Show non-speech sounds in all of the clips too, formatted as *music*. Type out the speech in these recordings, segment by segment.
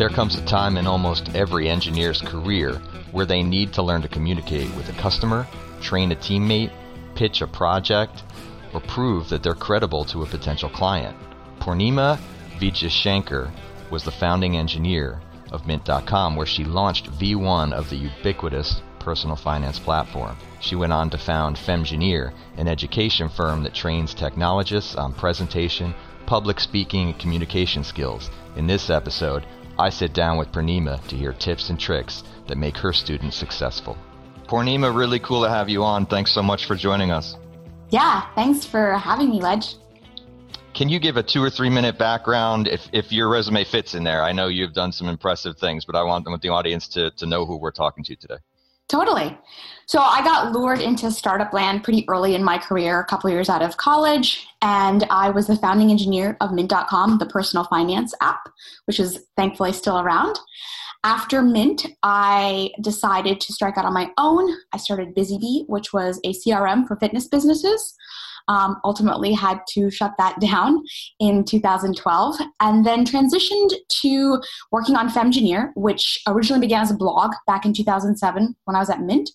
There comes a time in almost every engineer's career where they need to learn to communicate with a customer, train a teammate, pitch a project, or prove that they're credible to a potential client. Poornima Vijayashankar was the founding engineer of Mint.com, where she launched V1 of the ubiquitous personal finance platform. She went on to found Femgineer, an education firm that trains technologists on presentation, public speaking, and communication skills. In this episode, I sit down with Poornima to hear tips and tricks that make her students successful. Poornima, really cool to have you on. Thanks so much for joining us. Yeah, thanks for having me, Ledge. Can you give a two or three minute background if, if your resume fits in there? I know you've done some impressive things, but I want the audience to, to know who we're talking to today. Totally. So I got lured into startup land pretty early in my career, a couple years out of college, and I was the founding engineer of Mint.com, the personal finance app, which is thankfully still around. After Mint, I decided to strike out on my own. I started BizeeBee, which was a CRM for fitness businesses um, ultimately had to shut that down in 2012 and then transitioned to working on Femgineer, which originally began as a blog back in 2007 when I was at Mint,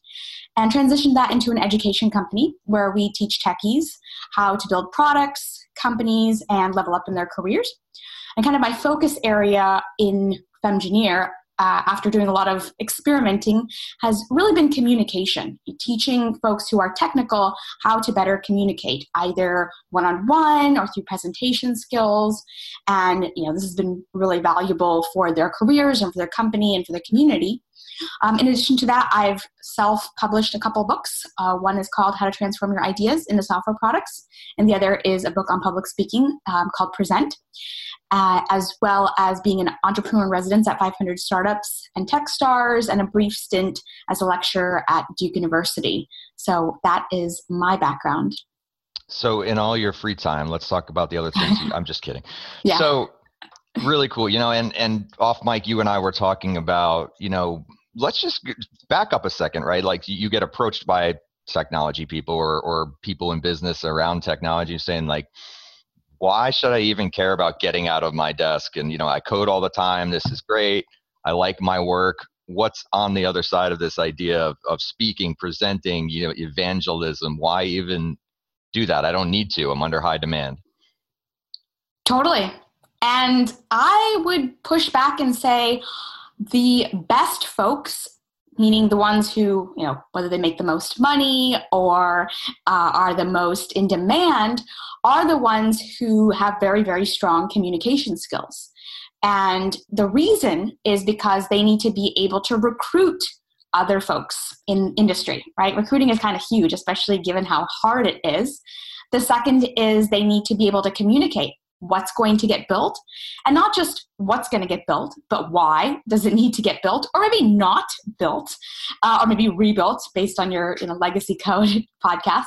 and transitioned that into an education company where we teach techies how to build products, companies, and level up in their careers. And kind of my focus area in Femgineer uh, after doing a lot of experimenting, has really been communication, teaching folks who are technical how to better communicate, either one on one or through presentation skills. And you know, this has been really valuable for their careers and for their company and for the community. Um, in addition to that, I've self published a couple books. Uh, one is called How to Transform Your Ideas into Software Products, and the other is a book on public speaking um, called Present uh, as well as being an entrepreneur in residence at 500 startups and Techstars, and a brief stint as a lecturer at Duke University. So that is my background. So, in all your free time, let's talk about the other things. You, *laughs* I'm just kidding. Yeah. So, really cool. You know, and and off mic, you and I were talking about, you know, let's just back up a second, right? Like you get approached by technology people or or people in business around technology saying like why should I even care about getting out of my desk? And, you know, I code all the time. This is great. I like my work. What's on the other side of this idea of, of speaking, presenting, you know, evangelism? Why even do that? I don't need to. I'm under high demand. Totally. And I would push back and say the best folks meaning the ones who, you know, whether they make the most money or uh, are the most in demand, are the ones who have very, very strong communication skills. And the reason is because they need to be able to recruit other folks in industry, right? Recruiting is kind of huge, especially given how hard it is. The second is they need to be able to communicate what's going to get built and not just what's going to get built but why does it need to get built or maybe not built uh, or maybe rebuilt based on your you know, legacy *laughs* code podcast.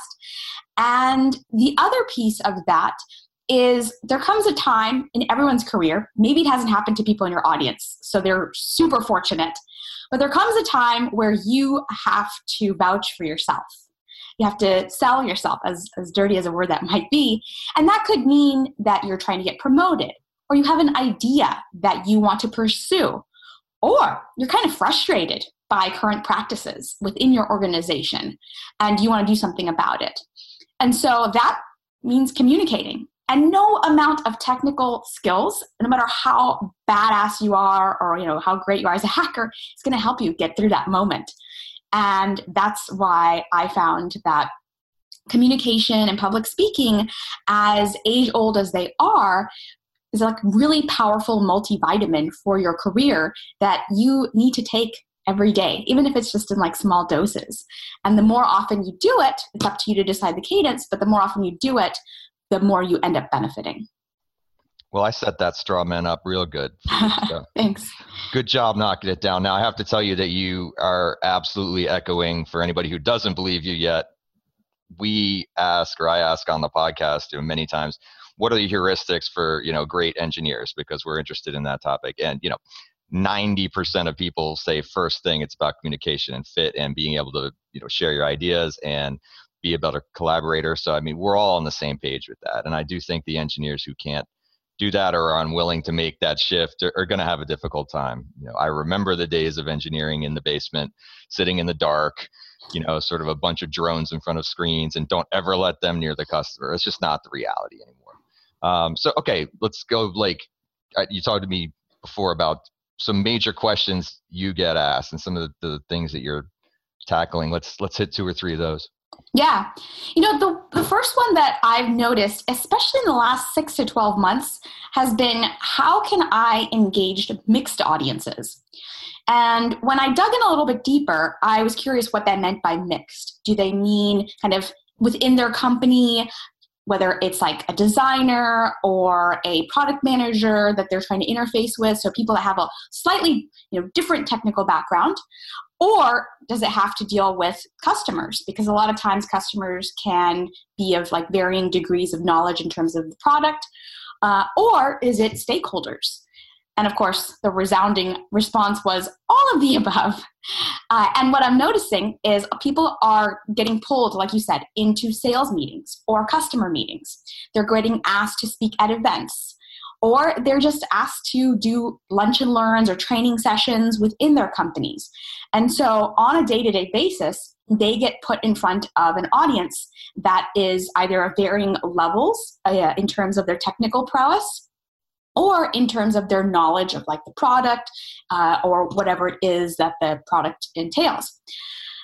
And the other piece of that is there comes a time in everyone's career maybe it hasn't happened to people in your audience so they're super fortunate but there comes a time where you have to vouch for yourself you have to sell yourself, as, as dirty as a word that might be. And that could mean that you're trying to get promoted, or you have an idea that you want to pursue, or you're kind of frustrated by current practices within your organization and you want to do something about it. And so that means communicating. And no amount of technical skills, no matter how badass you are or you know how great you are as a hacker, is going to help you get through that moment. And that's why I found that communication and public speaking, as age old as they are, is like really powerful multivitamin for your career that you need to take every day, even if it's just in like small doses. And the more often you do it, it's up to you to decide the cadence, but the more often you do it, the more you end up benefiting. Well, I set that straw man up real good. *laughs* So. Thanks. Good job knocking it down. Now, I have to tell you that you are absolutely echoing for anybody who doesn't believe you yet. We ask, or I ask on the podcast you many times, what are the heuristics for you know great engineers? Because we're interested in that topic. And you know, 90% of people say first thing it's about communication and fit and being able to you know share your ideas and be a better collaborator. So, I mean, we're all on the same page with that. And I do think the engineers who can't do that or are unwilling to make that shift are, are going to have a difficult time. You know, I remember the days of engineering in the basement, sitting in the dark, you know, sort of a bunch of drones in front of screens, and don't ever let them near the customer. It's just not the reality anymore. Um, so, okay, let's go. Like, you talked to me before about some major questions you get asked and some of the, the things that you're tackling. Let's let's hit two or three of those. Yeah. You know, the, the first one that I've noticed, especially in the last six to 12 months, has been how can I engage mixed audiences? And when I dug in a little bit deeper, I was curious what that meant by mixed. Do they mean kind of within their company, whether it's like a designer or a product manager that they're trying to interface with, so people that have a slightly you know, different technical background, or does it have to deal with customers? Because a lot of times customers can be of like varying degrees of knowledge in terms of the product uh, or is it stakeholders? And of course the resounding response was all of the above. *laughs* Uh, and what i'm noticing is people are getting pulled like you said into sales meetings or customer meetings. They're getting asked to speak at events or they're just asked to do lunch and learns or training sessions within their companies. And so, on a day to day basis, they get put in front of an audience that is either of varying levels uh, in terms of their technical prowess or in terms of their knowledge of like the product uh, or whatever it is that the product entails.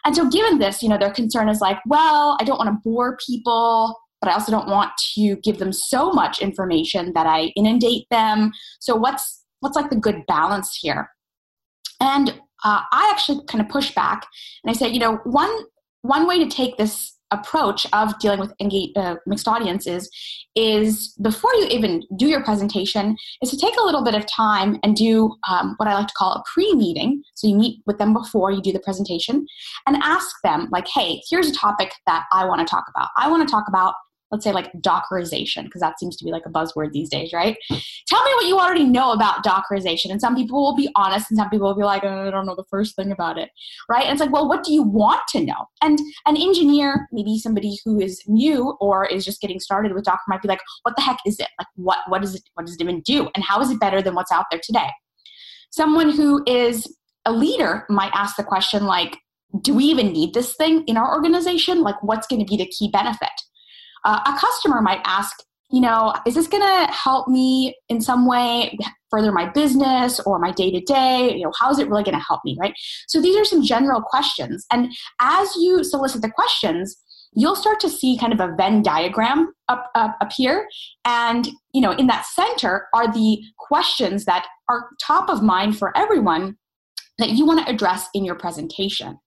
And so, given this, you know, their concern is like, well, I don't want to bore people but I also don't want to give them so much information that I inundate them. So what's what's like the good balance here? And uh, I actually kind of push back and I say, you know, one one way to take this approach of dealing with engage, uh, mixed audiences is before you even do your presentation is to take a little bit of time and do um, what i like to call a pre-meeting so you meet with them before you do the presentation and ask them like hey here's a topic that i want to talk about i want to talk about let's say like dockerization because that seems to be like a buzzword these days right? Tell me what you already know about dockerization and some people will be honest and some people will be like oh, i don't know the first thing about it right? And it's like well what do you want to know? And an engineer maybe somebody who is new or is just getting started with docker might be like what the heck is it? Like what what is it what does it even do? And how is it better than what's out there today? Someone who is a leader might ask the question like do we even need this thing in our organization? Like what's going to be the key benefit uh, a customer might ask, you know, is this going to help me in some way further my business or my day to day? You know, how is it really going to help me, right? So these are some general questions. And as you solicit the questions, you'll start to see kind of a Venn diagram up, up, up here. And, you know, in that center are the questions that are top of mind for everyone that you want to address in your presentation.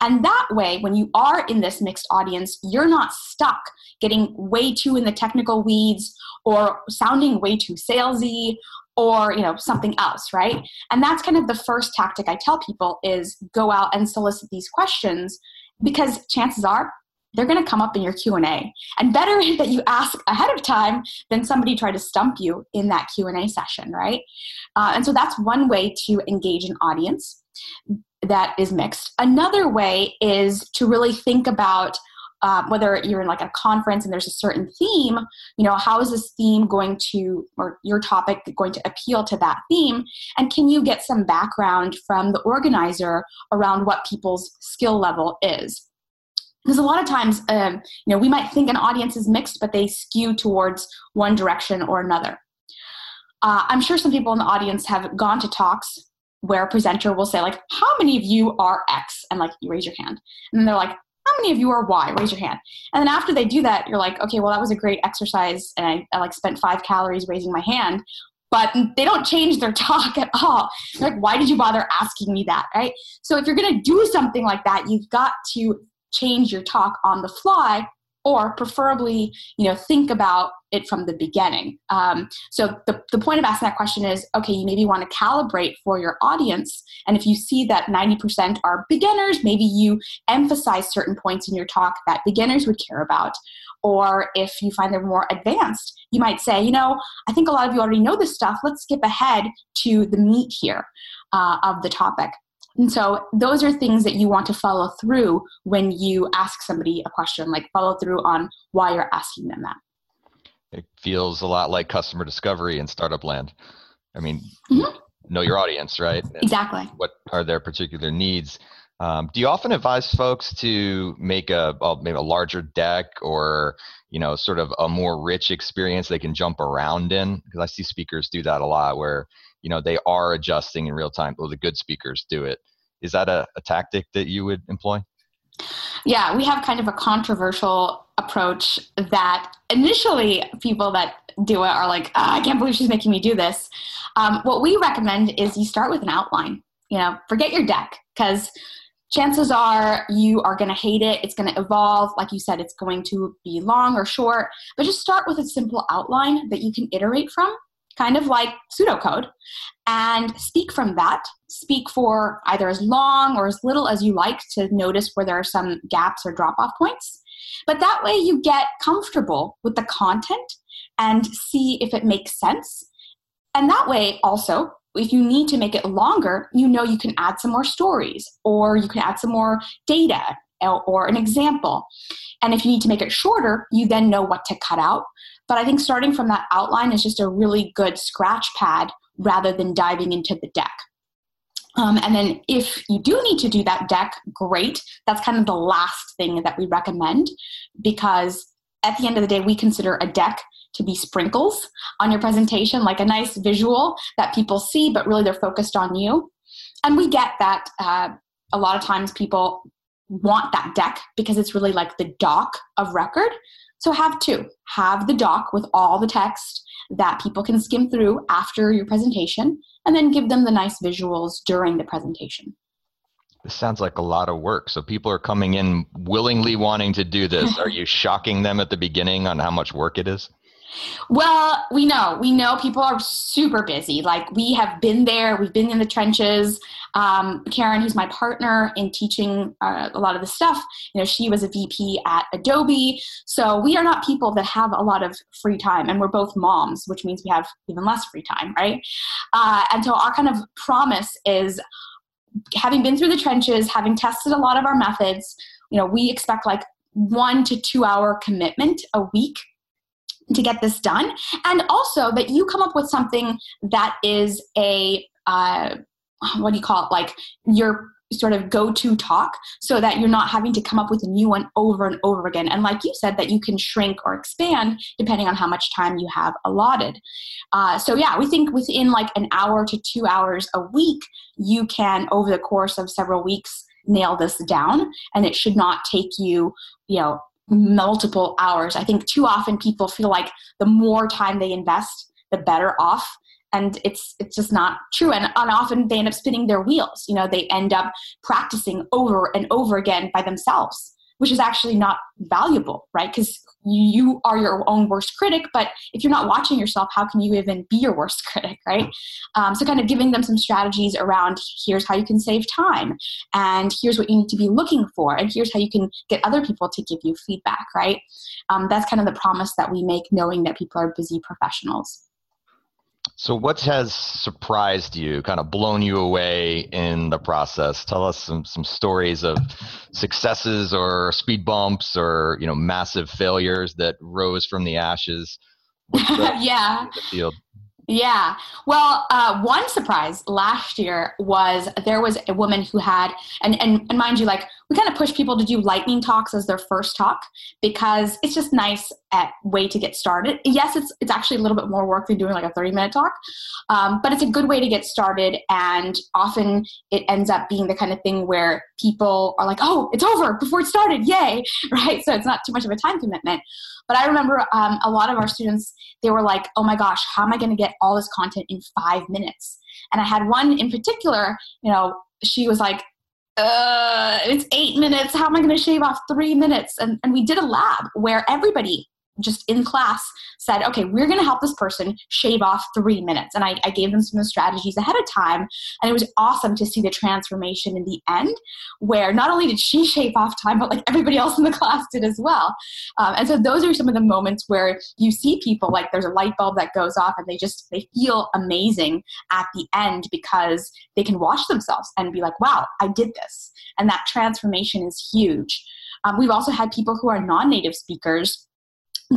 And that way, when you are in this mixed audience, you're not stuck getting way too in the technical weeds or sounding way too salesy or you know something else right and that's kind of the first tactic i tell people is go out and solicit these questions because chances are they're going to come up in your q&a and better *laughs* that you ask ahead of time than somebody try to stump you in that q&a session right? Uh, and so that's one way to engage an audience that is mixed. Another way is to really think about uh, whether you're in like a conference and there's a certain theme you know how is this theme going to or your topic going to appeal to that theme? And can you get some background from the organizer around what people's skill level is because a lot of times um, you know we might think an audience is mixed but they skew towards one direction or another uh, i'm sure some people in the audience have gone to talks where a presenter will say like how many of you are x and like you raise your hand and then they're like how many of you are y raise your hand and then after they do that you're like okay well that was a great exercise and i, I like spent five calories raising my hand but they don't change their *laughs* talk at all. They're like, why did you bother asking me that? Right? So if you're gonna do something like that, you've got to change your talk on the fly or preferably you know think about it from the beginning. Um, so the, the point of asking that question is okay you maybe want to calibrate for your audience and if you see that 90% are beginners maybe you emphasize certain points in your talk that beginners would care about. Or if you find they're more advanced you might say you know i think a lot of you already know this stuff let's skip ahead to the meat here uh, of the topic And so those are things that you want to follow through when you ask somebody a question, like follow through on why you're asking them that. It feels a lot like customer discovery in startup land. I mean, mm-hmm. know your audience, right? And exactly. What are their particular needs? Um, do you often advise folks to make a, a maybe a larger deck or you know sort of a more rich experience they can jump around in? Because I see speakers do that a lot, where you know they are adjusting in real time. Well, the good speakers do it. Is that a, a tactic that you would employ? Yeah, we have kind of a controversial approach that initially people that do it are like, oh, I can't believe she's making me do this. Um, what we recommend is you start with an outline. You know, forget your deck because chances are you are going to hate it. It's going to evolve. Like you said, it's going to be long or short, but just start with a simple outline that you can iterate from, kind of like pseudocode, and speak from that. Speak for either as long or as little as you like to notice where there are some gaps or drop off points. But that way you get comfortable with the content and see if it makes sense. And that way also if you need to make it longer, you know you can add some more stories or you can add some more data or an example. And if you need to make it shorter, you then know what to cut out. But I think starting from that outline is just a really good scratch pad rather than diving into the deck. Um, and then if you do need to do that deck, great. That's kind of the last thing that we recommend because at the end of the day, we consider a deck to be sprinkles on your presentation, like a nice visual that people see, but really they're focused on you. And we get that uh, a lot of times people want that deck because it's really like the doc of record. So have two. Have the doc with all the text that people can skim through after your presentation, and then give them the nice visuals during the presentation. This sounds like a lot of work. So people are coming in willingly wanting to do this. *laughs* are you shocking them at the beginning on how much work it is? Well, we know. We know people are super busy. Like, we have been there, we've been in the trenches. Um, Karen, who's my partner in teaching uh, a lot of the stuff, you know, she was a VP at Adobe. So, we are not people that have a lot of free time, and we're both moms, which means we have even less free time, right? Uh, and so, our kind of promise is having been through the trenches, having tested a lot of our methods, you know, we expect like one to two hour commitment a week to get this done. And also that you come up with something that is a uh, what do you call it? Like your sort of go-to talk so that you're not having to come up with a new one over and over again. And like you said that you can shrink or expand depending on how much time you have allotted. Uh, so yeah we think within like an hour to two hours a week you can over the course of several weeks nail this down. And it should not take you you know multiple hours. I think too often people feel like the more time they invest, the better off. And it's it's just not true. And, and often they end up spinning their wheels. You know, they end up practicing over and over again by themselves which is actually not valuable, right? Because you are your own worst critic, but if you're not watching yourself, how can you even be your worst *laughs* critic, right? Um, so, kind of giving them some strategies around here's how you can save time, and here's what you need to be looking for, and here's how you can get other people to give you feedback, right? Um, that's kind of the promise that we make, knowing that people are busy professionals. So, what has surprised you, kind of blown you away in the process? Tell us some, some stories of successes or speed bumps or you know massive failures that rose from the ashes. *laughs* Yeah. The field. Yeah. Well, uh, one surprise last year was there was a woman who had, and, and, and mind you, like kind of push people to do lightning talks as their first talk because it's just nice at way to get started. Yes, it's it's actually a little bit more work than doing like a 30 minute talk, um, but it's a good way to get started. And often it ends up being the kind of thing where people are like, "Oh, it's over before it started! Yay!" *laughs* Right? So it's not too much of a time commitment. But I remember um, a lot of our students, they were like, oh my gosh, how am I going to get all this content in five minutes? And I had one in particular, you know, she was like, uh, it's eight minutes. How am I going to shave off three minutes? And, and we did a lab where everybody just in class said, okay, we're going to help this person shave off three minutes. And I, I gave them some strategies ahead of time. And it was awesome to see the transformation in the end, where not only did she *laughs* shave off time, but like everybody else in the *laughs* class did as well. Um, and so those are some of the moments where you see people like there's a light bulb that goes off and they just, they feel amazing at the end because they can watch themselves and be like, wow, I did this. And that transformation is huge. Um, we've also had people who are non native speakers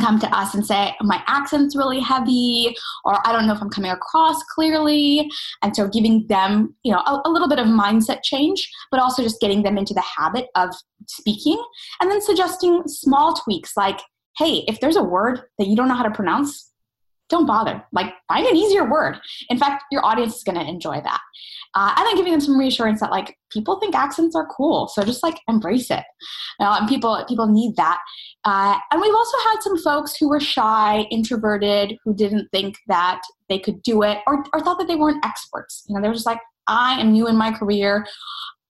come to us and say my accent's really heavy or i don't know if i'm coming across clearly and so giving them you know a, a, little bit of mindset change but also just getting them into the habit of speaking and then suggesting small tweaks like hey if there's a word that you don't know how to pronounce don't bother. Like, find an easier word. In fact, your audience is going to enjoy that. Uh, and then giving them some reassurance that like people think accents are cool, so just like embrace it. And people people need that. Uh, and we've also had some folks who were shy, introverted, who didn't think that they could do it, or or thought that they weren't experts. You know, they were just like, I am new in my career,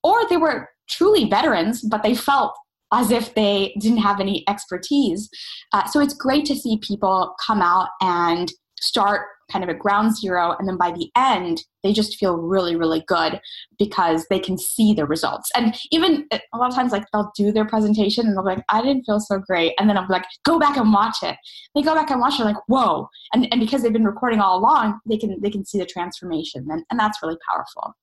or they were truly veterans, but they felt as if they didn't have any expertise. Uh, so it's great to see people come out and start kind of at ground zero and then by the end they just feel really really good because they can see the results. And even uh, a lot of times like they'll do their presentation and they'll be like i didn't feel so great. And then i'm like go back and watch it. They go back and watch it like whoa. And, and because they've been recording all along they can they can see the transformation and, and that's really powerful.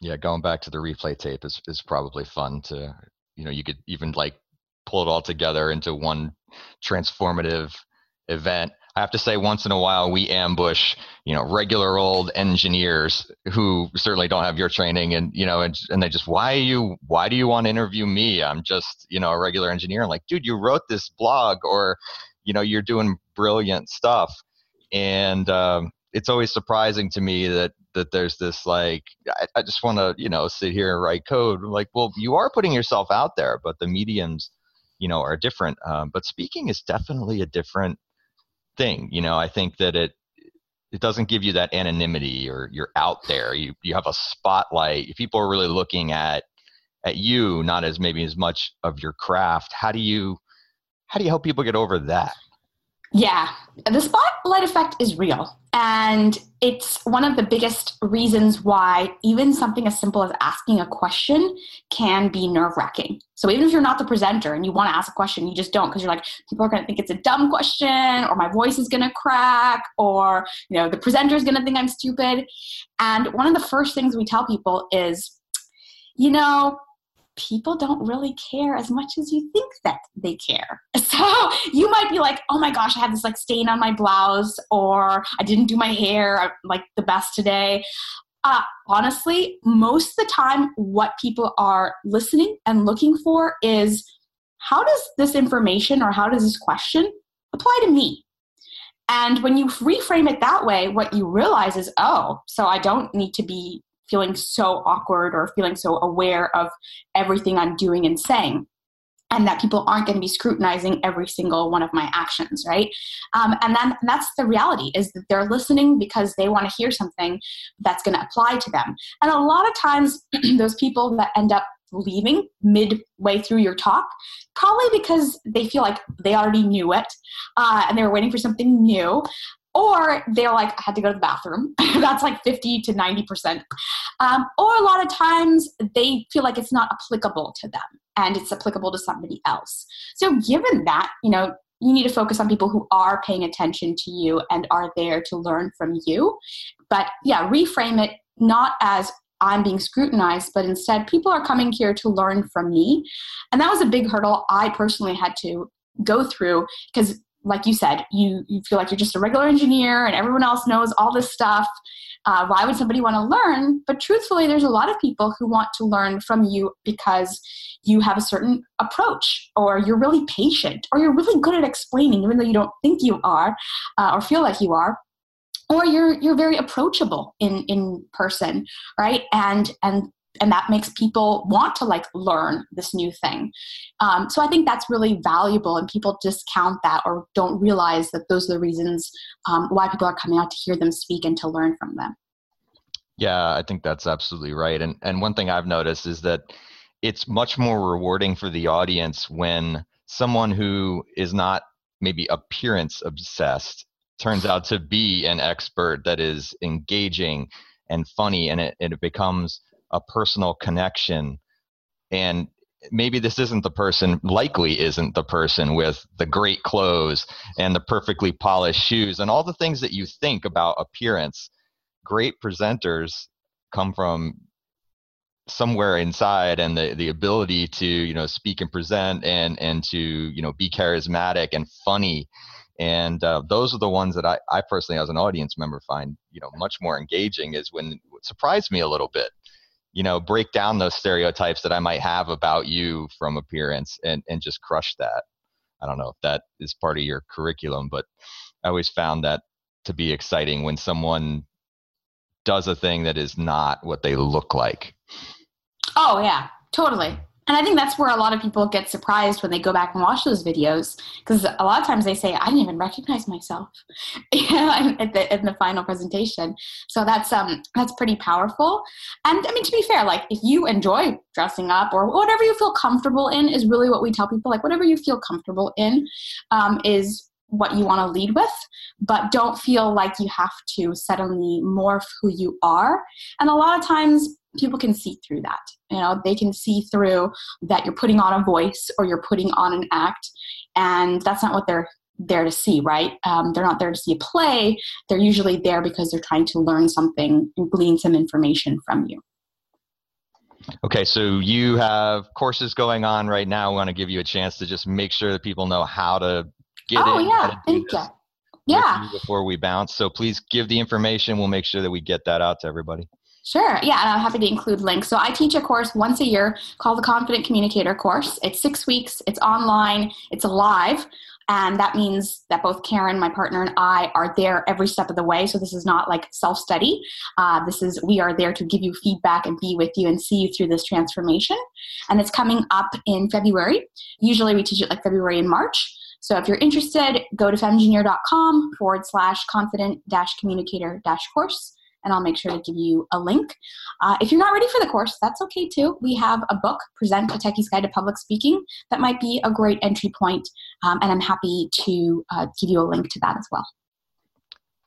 Yeah going back to the replay tape is, is probably fun to you know you could even like pull it all together into one transformative event I have to say, once in a while, we ambush, you know, regular old engineers who certainly don't have your training, and you know, and, and they just, why you, why do you want to interview me? I'm just, you know, a regular engineer. I'm like, dude, you wrote this blog, or, you know, you're doing brilliant stuff, and um, it's always surprising to me that that there's this like I, I just want to you know sit here and write code. I'm like, well, you are putting yourself out there, but the mediums, you know, are different. Um, but speaking is definitely a different thing. You know, I think that it it doesn't give you that anonymity or you're out there. You you have a spotlight. People are really looking at at you, not as maybe as much of your craft. How do you how do you help people get over that? Yeah, the spotlight effect is real. And it's one of the biggest reasons why even something as simple as asking a question can be nerve wracking. So even if you're not the presenter and you want to ask a question, you just don't because you're like, people are going to think it's a dumb question, or my voice is going to crack, or you know, the presenter is going to think I'm stupid. And one of the first things we tell people is, you know, people don't really care as much as you think that they care. *laughs* So you might be like, oh my gosh, I have this like stain on my blouse, or I didn't do my hair like the best today. Uh, honestly, most of the time, what people are listening and looking for is how does this information or how does this question apply to me? And when you reframe it that way, what you realize is, oh, so I don't need to be feeling so awkward or feeling so aware of everything I'm doing and saying. And that people aren't going to be scrutinizing every single one of my actions, right? Um, and then that's the reality is that they're listening because they want to hear something that's going to apply to them. And a lot of times, *clears throat* those people that end up leaving midway through your talk, probably because they feel like they already knew it uh, and they were waiting for something new or they're like i had to go to the bathroom. *laughs* That's like 50 to 90% um, or a lot of times they feel like it's not applicable to them and it's applicable to somebody else. So given that you know you need to focus on people who are paying attention to you and are there to learn from you. But yeah reframe it not as I'm being scrutinized, but instead people are coming here to learn from me. And that was a big hurdle I personally had to go through because like you said, you, you feel like you're just a regular engineer and everyone else knows all this stuff. Uh, why would somebody want to learn? But truthfully, there's a lot of people who want to learn from you because you have a certain approach, or you're really patient, or you're really good at explaining, even though you don't think you are uh, or feel like you are or you're you're very approachable in in person right and and and that makes people want to like learn this new thing. Um, so i think that's really valuable and people discount that or don't realize that those are the reasons um, why people are coming out to hear them speak and to learn from them. Yeah i think that's absolutely right and and one thing i've noticed is that it's much more rewarding for the audience when someone who is not maybe appearance obsessed turns out to be an expert that is engaging and funny and it, and it becomes a personal connection. And maybe this isn't the person likely isn't the person with the great clothes and the perfectly polished shoes and all the things that you think about appearance. Great presenters come from somewhere inside and the the ability to you know speak and present and and to you know be charismatic and funny. And uh, those are the ones that I, I personally as an audience member find you know much more engaging is when it surprised me a little bit you know break down those stereotypes that i might have about you from appearance and and just crush that. I don't know if that is part of your curriculum but i always found that to be exciting when someone does a thing that is not what they look like. Oh yeah totally and I think that's where a lot of people get surprised when they go back and watch those videos because a lot of times they say, "I didn't even recognize myself," *laughs* at the in the final presentation. So that's um that's pretty powerful. And I mean, to be fair, like if you enjoy dressing up or whatever you feel comfortable in is really what we tell people. Like whatever you feel comfortable in um, is what you want to lead with, but don't feel like you have to suddenly morph who you are. And a lot of times people can see through that. You know, they can see through that you're putting on a voice or you're putting on an act, and that's not what they're there to see, right? Um, they're not there to see a play. They're usually there because they're trying to learn something and glean some information from you. Okay, so you have courses going on right now. We want to give you a chance to just make sure that people know how to get oh, in. yeah, thank you. Yeah. Before we bounce. So please give the information. We'll make sure that we get that out to everybody. Sure. Yeah, and I'm happy to include links. So I teach a course once a year called the Confident Communicator course. It's six weeks, it's online, it's live. And that means that both Karen, my partner, and I are there every step of the way. So this is not like self study. Uh, this is, we are there to give you feedback and be with you and see you through this transformation. And it's coming up in February. Usually we teach it like February and March. So if you're interested, go to femgineer.com forward slash confident dash communicator dash course and I'll make sure to give you a link. Uh, if you're not ready for the course, that's okay too. We have a book, Present a Techie's Guide to Public Speaking, that might be a great entry point, um, and I'm happy to uh, give you a link to that as well.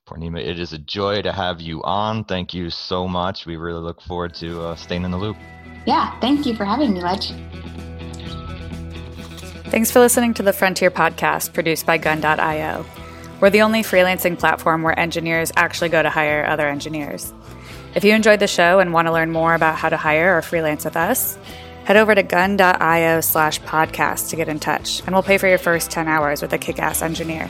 Poornima, it is a joy to have you on. Thank you so much. We really look forward to uh, staying in the loop. Yeah, thank you for having me, Ledge. Thanks for listening to the Frontier podcast produced by Gun.io. We're the only freelancing platform where engineers actually go to hire other engineers. If you enjoyed the show and want to learn more about how to hire or freelance with us, head over to gun.io slash podcast to get in touch, and we'll pay for your first 10 hours with a kick ass engineer.